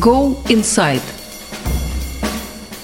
Go Inside.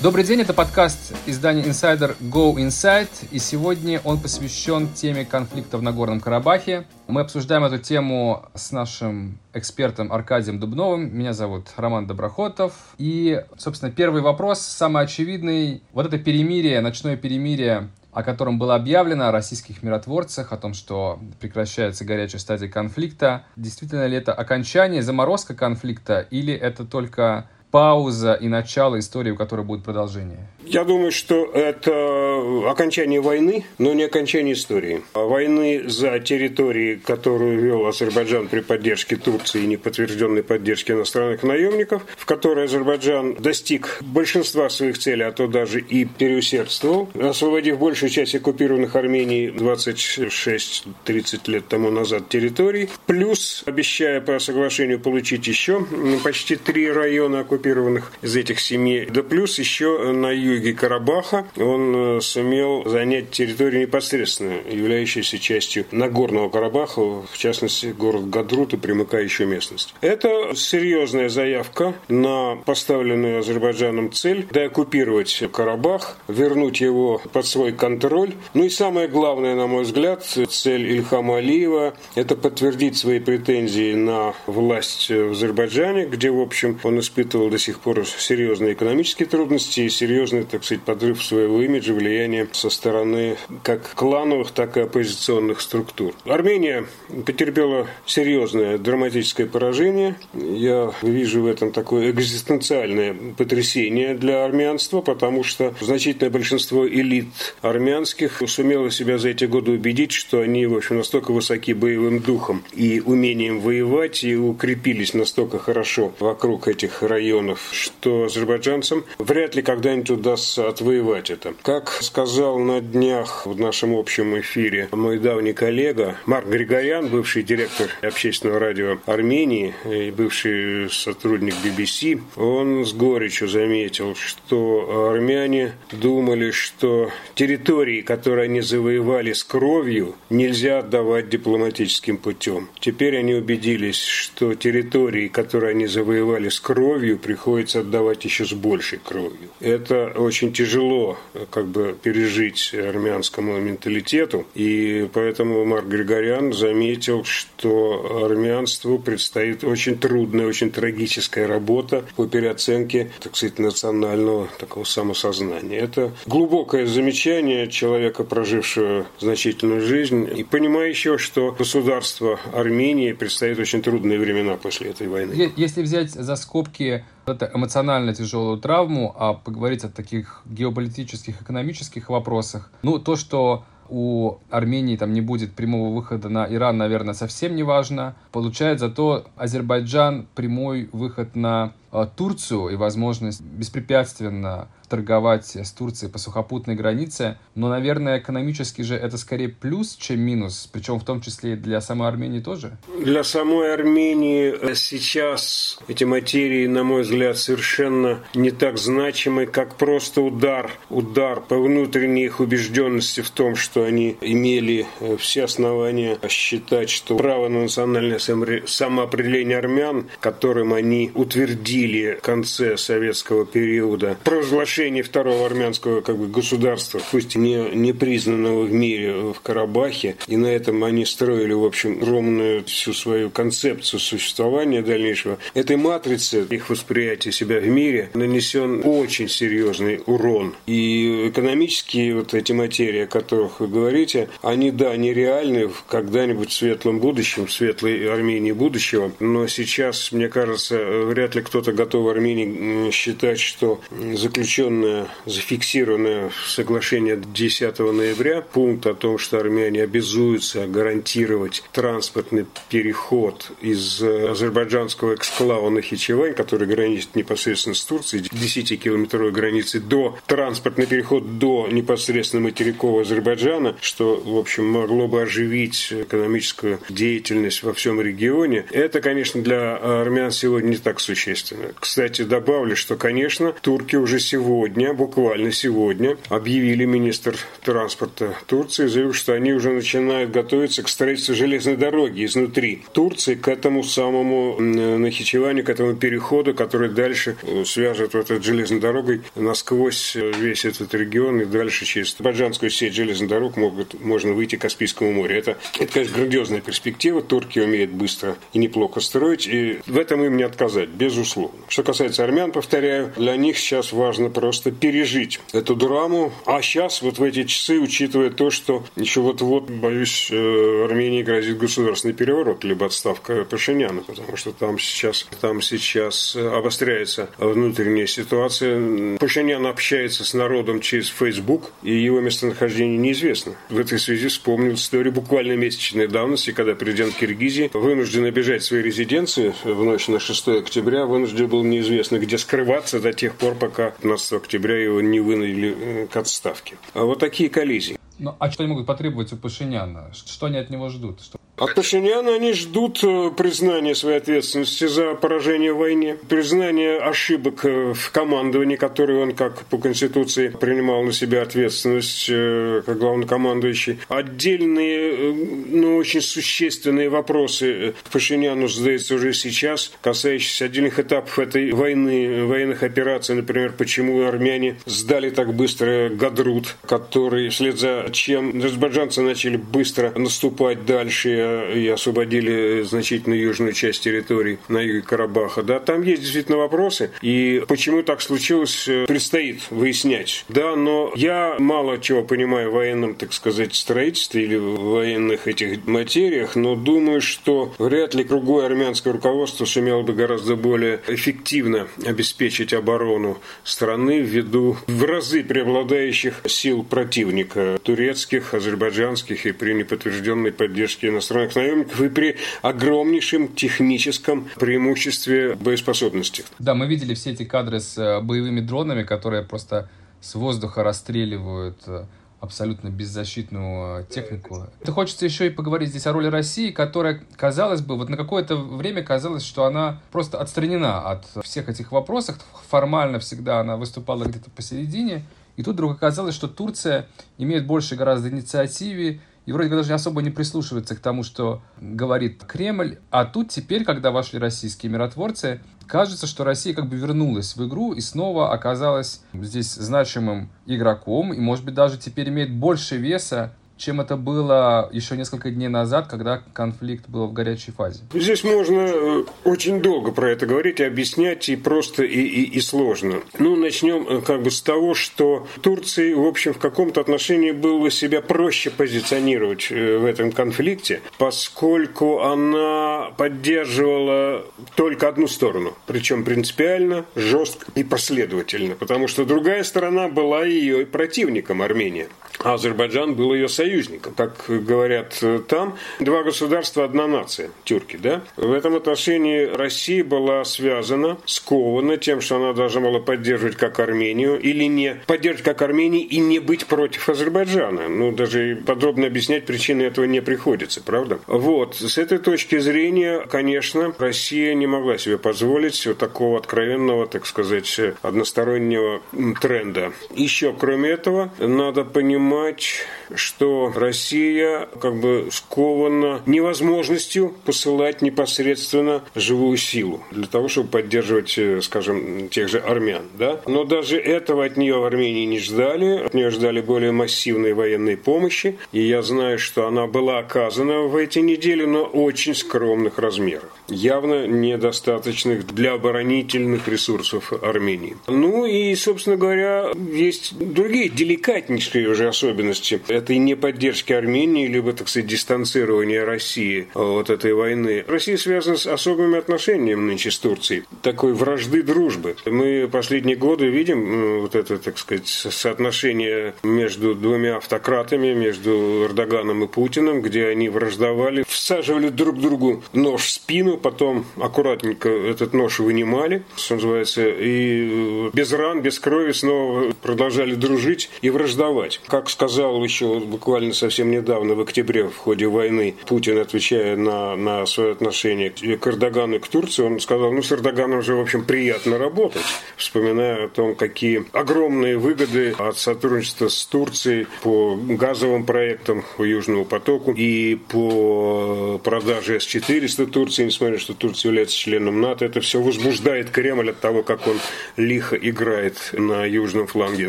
Добрый день, это подкаст издания Insider Go Inside, и сегодня он посвящен теме конфликта в Нагорном Карабахе. Мы обсуждаем эту тему с нашим экспертом Аркадием Дубновым. Меня зовут Роман Доброхотов. И, собственно, первый вопрос, самый очевидный. Вот это перемирие, ночное перемирие о котором было объявлено о российских миротворцах, о том, что прекращается горячая стадия конфликта. Действительно ли это окончание, заморозка конфликта, или это только пауза и начало истории, у которой будет продолжение? Я думаю, что это окончание войны, но не окончание истории. Войны за территории, которую вел Азербайджан при поддержке Турции и неподтвержденной поддержке иностранных наемников, в которой Азербайджан достиг большинства своих целей, а то даже и переусердствовал, освободив большую часть оккупированных Арменией 26-30 лет тому назад территорий, плюс обещая по соглашению получить еще почти три района оккупированных из этих семи, да плюс еще на юге юге Карабаха он э, сумел занять территорию непосредственно, являющуюся частью Нагорного Карабаха, в частности, город Гадрут и примыкающую местность. Это серьезная заявка на поставленную Азербайджаном цель деоккупировать Карабах, вернуть его под свой контроль. Ну и самое главное, на мой взгляд, цель Ильхама Алиева – это подтвердить свои претензии на власть в Азербайджане, где, в общем, он испытывал до сих пор серьезные экономические трудности и серьезные так сказать, подрыв своего имиджа, влияния со стороны как клановых, так и оппозиционных структур. Армения потерпела серьезное драматическое поражение. Я вижу в этом такое экзистенциальное потрясение для армянства, потому что значительное большинство элит армянских сумело себя за эти годы убедить, что они, в общем, настолько высоки боевым духом и умением воевать, и укрепились настолько хорошо вокруг этих районов, что азербайджанцам вряд ли когда-нибудь удастся удастся отвоевать это. Как сказал на днях в нашем общем эфире мой давний коллега Марк Григорян, бывший директор общественного радио Армении и бывший сотрудник BBC, он с горечью заметил, что армяне думали, что территории, которые они завоевали с кровью, нельзя отдавать дипломатическим путем. Теперь они убедились, что территории, которые они завоевали с кровью, приходится отдавать еще с большей кровью. Это очень тяжело как бы пережить армянскому менталитету. И поэтому Марк Григорян заметил, что армянству предстоит очень трудная, очень трагическая работа по переоценке, так сказать, национального такого самосознания. Это глубокое замечание человека, прожившего значительную жизнь и понимающего, что государство Армении предстоит очень трудные времена после этой войны. Если взять за скобки это эмоционально тяжелую травму, а поговорить о таких геополитических, экономических вопросах. Ну, то, что у Армении там не будет прямого выхода на Иран, наверное, совсем не важно. Получает зато Азербайджан прямой выход на Турцию и возможность беспрепятственно торговать с Турцией по сухопутной границе, но, наверное, экономически же это скорее плюс, чем минус, причем в том числе и для самой Армении тоже? Для самой Армении сейчас эти материи, на мой взгляд, совершенно не так значимы, как просто удар, удар по внутренней их убежденности в том, что они имели э, все основания считать, что право на национальное самоопределение армян, которым они утвердили в конце советского периода, провозглашение второго армянского как бы, государства, пусть не, не признанного в мире в Карабахе, и на этом они строили, в общем, ровную всю свою концепцию существования дальнейшего. Этой матрице их восприятия себя в мире нанесен очень серьезный урон. И экономические вот эти материи, о которых вы говорите, они, да, нереальны в когда-нибудь светлом будущем, в светлой Армении будущего, но сейчас, мне кажется, вряд ли кто-то готов в Армении считать, что заключен заключенное, зафиксированное в соглашении 10 ноября пункт о том, что армяне обязуются гарантировать транспортный переход из азербайджанского эксклава на Хичевань, который граничит непосредственно с Турцией, 10-километровой границы, до транспортный переход до непосредственно материкового Азербайджана, что, в общем, могло бы оживить экономическую деятельность во всем регионе. Это, конечно, для армян сегодня не так существенно. Естественно. Кстати, добавлю, что, конечно, турки уже сегодня, буквально сегодня, объявили министр транспорта Турции, заявил, что они уже начинают готовиться к строительству железной дороги изнутри Турции к этому самому Нахичеванию, к этому переходу, который дальше э, свяжет вот этой железной дорогой насквозь э, весь этот регион и дальше через Баджанскую сеть железных дорог могут, можно выйти к Каспийскому морю. Это, это, конечно, грандиозная перспектива. Турки умеют быстро и неплохо строить, и в этом им не отказать, безусловно. Что касается армян, повторяю, для них сейчас важно просто пережить эту драму. А сейчас, вот в эти часы, учитывая то, что еще вот-вот, боюсь, э, Армении грозит государственный переворот, либо отставка Пашиняна, потому что там сейчас, там сейчас обостряется внутренняя ситуация. Пашинян общается с народом через Facebook, и его местонахождение неизвестно. В этой связи вспомнил историю буквально месячной давности, когда президент Киргизии вынужден обижать свои резиденции в ночь на 6 октября, вынужден был неизвестно где скрываться до тех пор, пока 15 октября его не вынудили э, к отставке. А вот такие коллизии. Ну, а что они могут потребовать у Пашиняна? Что они от него ждут? Что... От Пашиняна они ждут э, признания своей ответственности за поражение в войне, признания ошибок э, в командовании, которые он, как по Конституции, принимал на себя ответственность э, как главнокомандующий. Отдельные, но очень существенные вопросы Пашиняну задаются уже сейчас, касающиеся отдельных этапов этой войны, военных операций, например, почему армяне сдали так быстро Гадрут, который вслед за чем азербайджанцы начали быстро наступать дальше и освободили значительно южную часть территории на юге Карабаха. Да, там есть действительно вопросы. И почему так случилось, э, предстоит выяснять. Да, но я мало чего понимаю в военном, так сказать, строительстве или в военных этих материях, но думаю, что вряд ли кругое армянское руководство сумело бы гораздо более эффективно обеспечить оборону страны ввиду в разы преобладающих сил противника турецких, азербайджанских и при неподтвержденной поддержке иностранных иностранных наемников и при огромнейшем техническом преимуществе боеспособности. Да, мы видели все эти кадры с э, боевыми дронами, которые просто с воздуха расстреливают э, абсолютно беззащитную э, технику. Это хочется еще и поговорить здесь о роли России, которая, казалось бы, вот на какое-то время казалось, что она просто отстранена от всех этих вопросов. Формально всегда она выступала где-то посередине. И тут вдруг оказалось, что Турция имеет больше гораздо инициативе, и вроде бы даже особо не прислушивается к тому, что говорит Кремль. А тут теперь, когда вошли российские миротворцы, кажется, что Россия как бы вернулась в игру и снова оказалась здесь значимым игроком, и, может быть, даже теперь имеет больше веса чем это было еще несколько дней назад, когда конфликт был в горячей фазе. Здесь можно э, очень долго про это говорить, и объяснять, и просто, и, и, и сложно. Ну, начнем э, как бы с того, что Турции, в общем, в каком-то отношении было себя проще позиционировать э, в этом конфликте, поскольку она поддерживала только одну сторону, причем принципиально, жестко и последовательно, потому что другая сторона была ее противником, Армения. А Азербайджан был ее союзником. Как говорят там, два государства, одна нация, тюрки, да? В этом отношении Россия была связана, скована тем, что она должна была поддерживать как Армению или не поддерживать как Армению и не быть против Азербайджана. Ну, даже подробно объяснять причины этого не приходится, правда? Вот, с этой точки зрения, конечно, Россия не могла себе позволить вот такого откровенного, так сказать, одностороннего тренда. Еще, кроме этого, надо понимать, понимать, что Россия как бы скована невозможностью посылать непосредственно живую силу для того, чтобы поддерживать, э, скажем, тех же армян. Да? Но даже этого от нее в Армении не ждали. От нее ждали более массивной военной помощи. И я знаю, что она была оказана в эти недели, но очень скромных размерах. Явно недостаточных для оборонительных ресурсов Армении. Ну и, собственно говоря, есть другие деликатнейшие уже особенности этой неподдержки Армении, либо, так сказать, дистанцирования России от этой войны. Россия связана с особыми отношениями нынче с Турцией, такой вражды дружбы. Мы последние годы видим вот это, так сказать, соотношение между двумя автократами, между Эрдоганом и Путиным, где они враждовали, всаживали друг другу нож в спину, потом аккуратненько этот нож вынимали, что называется, и без ран, без крови снова продолжали дружить и враждовать. Как как сказал еще буквально совсем недавно, в октябре, в ходе войны, Путин, отвечая на, на свое отношение к Эрдогану и к Турции, он сказал, ну, с Эрдоганом уже, в общем, приятно работать, вспоминая о том, какие огромные выгоды от сотрудничества с Турцией по газовым проектам по Южному потоку и по продаже С-400 Турции, несмотря на то, что Турция является членом НАТО, это все возбуждает Кремль от того, как он лихо играет на южном фланге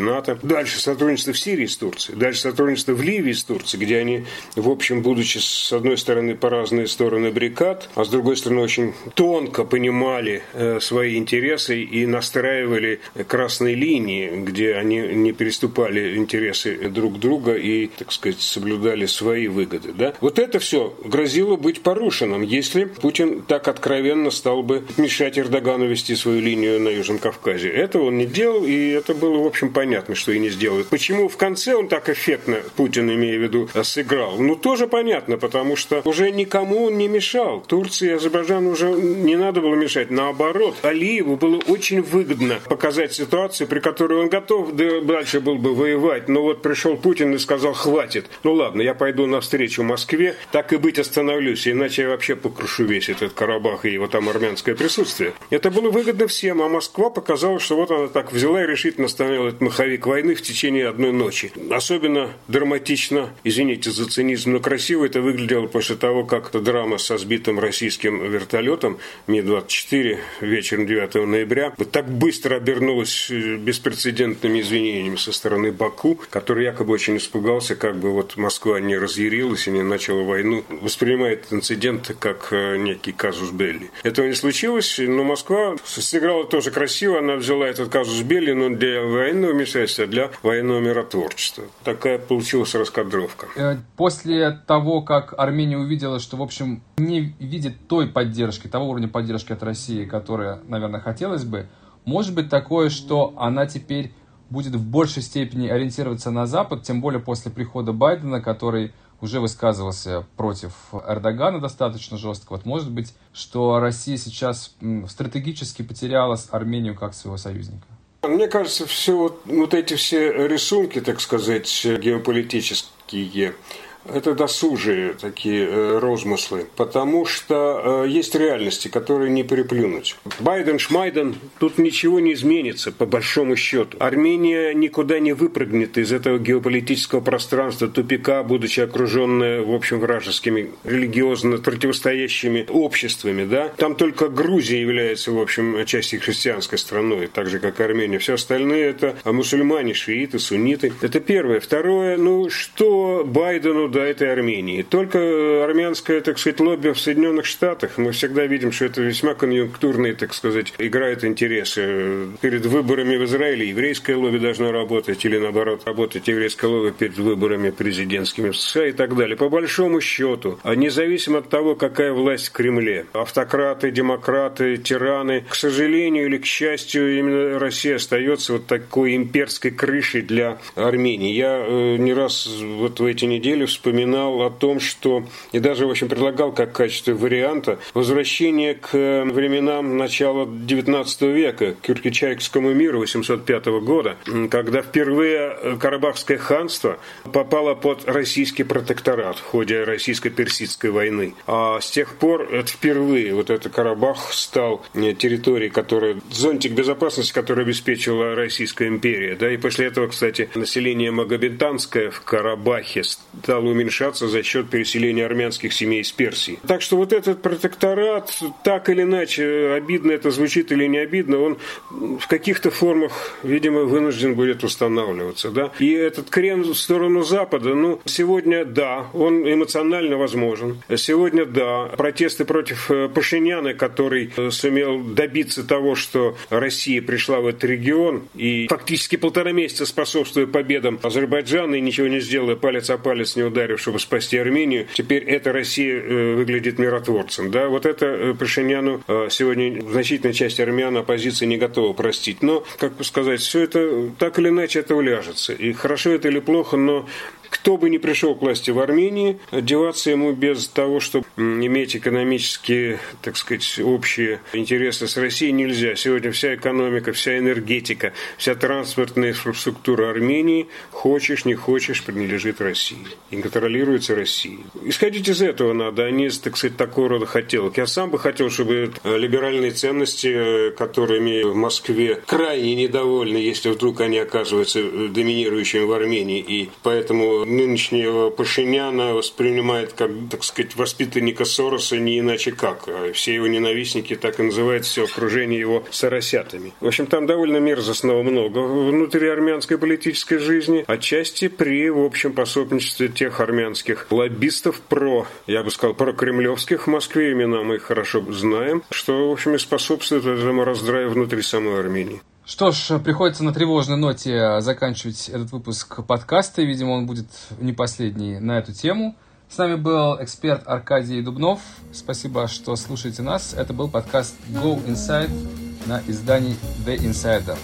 НАТО. Дальше. Сотрудничество в Сирии с Турцией, дальше сотрудничество в Ливии с Турцией, где они, в общем, будучи с одной стороны по разные стороны баррикад, а с другой стороны очень тонко понимали э, свои интересы и настраивали красные линии, где они не переступали интересы друг друга и, так сказать, соблюдали свои выгоды. Да? Вот это все грозило быть порушенным, если Путин так откровенно стал бы мешать Эрдогану вести свою линию на Южном Кавказе. Этого он не делал, и это было, в общем, понятно, что и не сделает. Почему в конце он так эффектно, Путин, имею в виду, сыграл? Ну, тоже понятно, потому что уже никому он не мешал. Турции и Азербайджану уже не надо было мешать. Наоборот, Алиеву было очень выгодно показать ситуацию, при которой он готов дальше был бы воевать. Но вот пришел Путин и сказал, хватит. Ну ладно, я пойду навстречу Москве, так и быть остановлюсь, иначе я вообще покрушу весь этот Карабах и его там армянское присутствие. Это было выгодно всем, а Москва показала, что вот она так взяла и решительно остановила этот маховик войны в течение одной ночи. Особенно драматично, извините за цинизм, но красиво это выглядело после того, как эта драма со сбитым российским вертолетом Ми-24 вечером 9 ноября так быстро обернулась э, беспрецедентными извинениями со стороны Баку, который якобы очень испугался, как бы вот Москва не разъярилась и не начала войну, воспринимает инцидент как э, некий казус Белли. Этого не случилось, но Москва сыграла тоже красиво, она взяла этот казус Белли, но для военного вмешательства, для военного миротворчества. Такая получилась раскадровка. Э, после того, как Армения увидела, что, в общем, не видит той поддержки, того уровня поддержки от России, которая, наверное, хотелось бы, может быть такое, что она теперь будет в большей степени ориентироваться на Запад, тем более после прихода Байдена, который уже высказывался против Эрдогана достаточно жестко. Вот может быть, что Россия сейчас стратегически потеряла Армению как своего союзника? Мне кажется, все вот, вот эти все рисунки, так сказать, геополитические, это досужие такие э, розмыслы, потому что э, есть реальности, которые не переплюнуть. Байден, Шмайден, тут ничего не изменится, по большому счету. Армения никуда не выпрыгнет из этого геополитического пространства, тупика, будучи окруженная, в общем, вражескими, религиозно противостоящими обществами. Да? Там только Грузия является, в общем, частью христианской страной, так же, как Армения. Все остальные это мусульмане, шииты, сунниты. Это первое. Второе, ну, что Байдену до этой Армении. Только армянское, так сказать, лобби в Соединенных Штатах, мы всегда видим, что это весьма конъюнктурные, так сказать, играет интересы. Перед выборами в Израиле еврейское лобби должно работать, или наоборот, работать еврейское лобби перед выборами президентскими в США и так далее. По большому счету, а независимо от того, какая власть в Кремле, автократы, демократы, тираны, к сожалению или к счастью, именно Россия остается вот такой имперской крышей для Армении. Я э, не раз вот в эти недели вспоминаю вспоминал о том, что и даже, в общем, предлагал как качестве варианта возвращение к временам начала XIX века, к Кюркичайскому миру 805 года, когда впервые Карабахское ханство попало под российский протекторат в ходе российско-персидской войны. А с тех пор это впервые вот этот Карабах стал территорией, которая зонтик безопасности, который обеспечила Российская империя. Да, и после этого, кстати, население Магометанское в Карабахе стало уменьшаться за счет переселения армянских семей из Персии. Так что вот этот протекторат, так или иначе, обидно это звучит или не обидно, он в каких-то формах, видимо, вынужден будет устанавливаться. Да? И этот крен в сторону Запада, ну, сегодня да, он эмоционально возможен. Сегодня да, протесты против э, Пашиняна, который э, сумел добиться того, что Россия пришла в этот регион и фактически полтора месяца способствуя победам Азербайджана и ничего не сделая, палец о палец не ударил чтобы спасти Армению, теперь эта Россия э, выглядит миротворцем. Да, вот это э, Пашиняну э, сегодня значительная часть армян оппозиции не готова простить. Но, как сказать, все это так или иначе это уляжется. И хорошо это или плохо, но кто бы ни пришел к власти в Армении, деваться ему без того, чтобы иметь экономические, так сказать, общие интересы с Россией нельзя. Сегодня вся экономика, вся энергетика, вся транспортная инфраструктура Армении, хочешь, не хочешь, принадлежит России и контролируется Россией. Исходить из этого надо, а не, так сказать, такого рода хотелок. Я сам бы хотел, чтобы либеральные ценности, которыми в Москве крайне недовольны, если вдруг они оказываются доминирующими в Армении, и поэтому нынешнего Пашиняна воспринимает как, так сказать, воспитанника Сороса не иначе как. А все его ненавистники так и называют все окружение его соросятами. В общем, там довольно мерзостного много внутри армянской политической жизни, отчасти при, в общем, пособничестве тех армянских лоббистов про, я бы сказал, про кремлевских в Москве, имена мы их хорошо знаем, что, в общем, и способствует этому раздраю внутри самой Армении. Что ж, приходится на тревожной ноте заканчивать этот выпуск подкаста. Видимо, он будет не последний на эту тему. С нами был эксперт Аркадий Дубнов. Спасибо, что слушаете нас. Это был подкаст Go Inside на издании The Insider.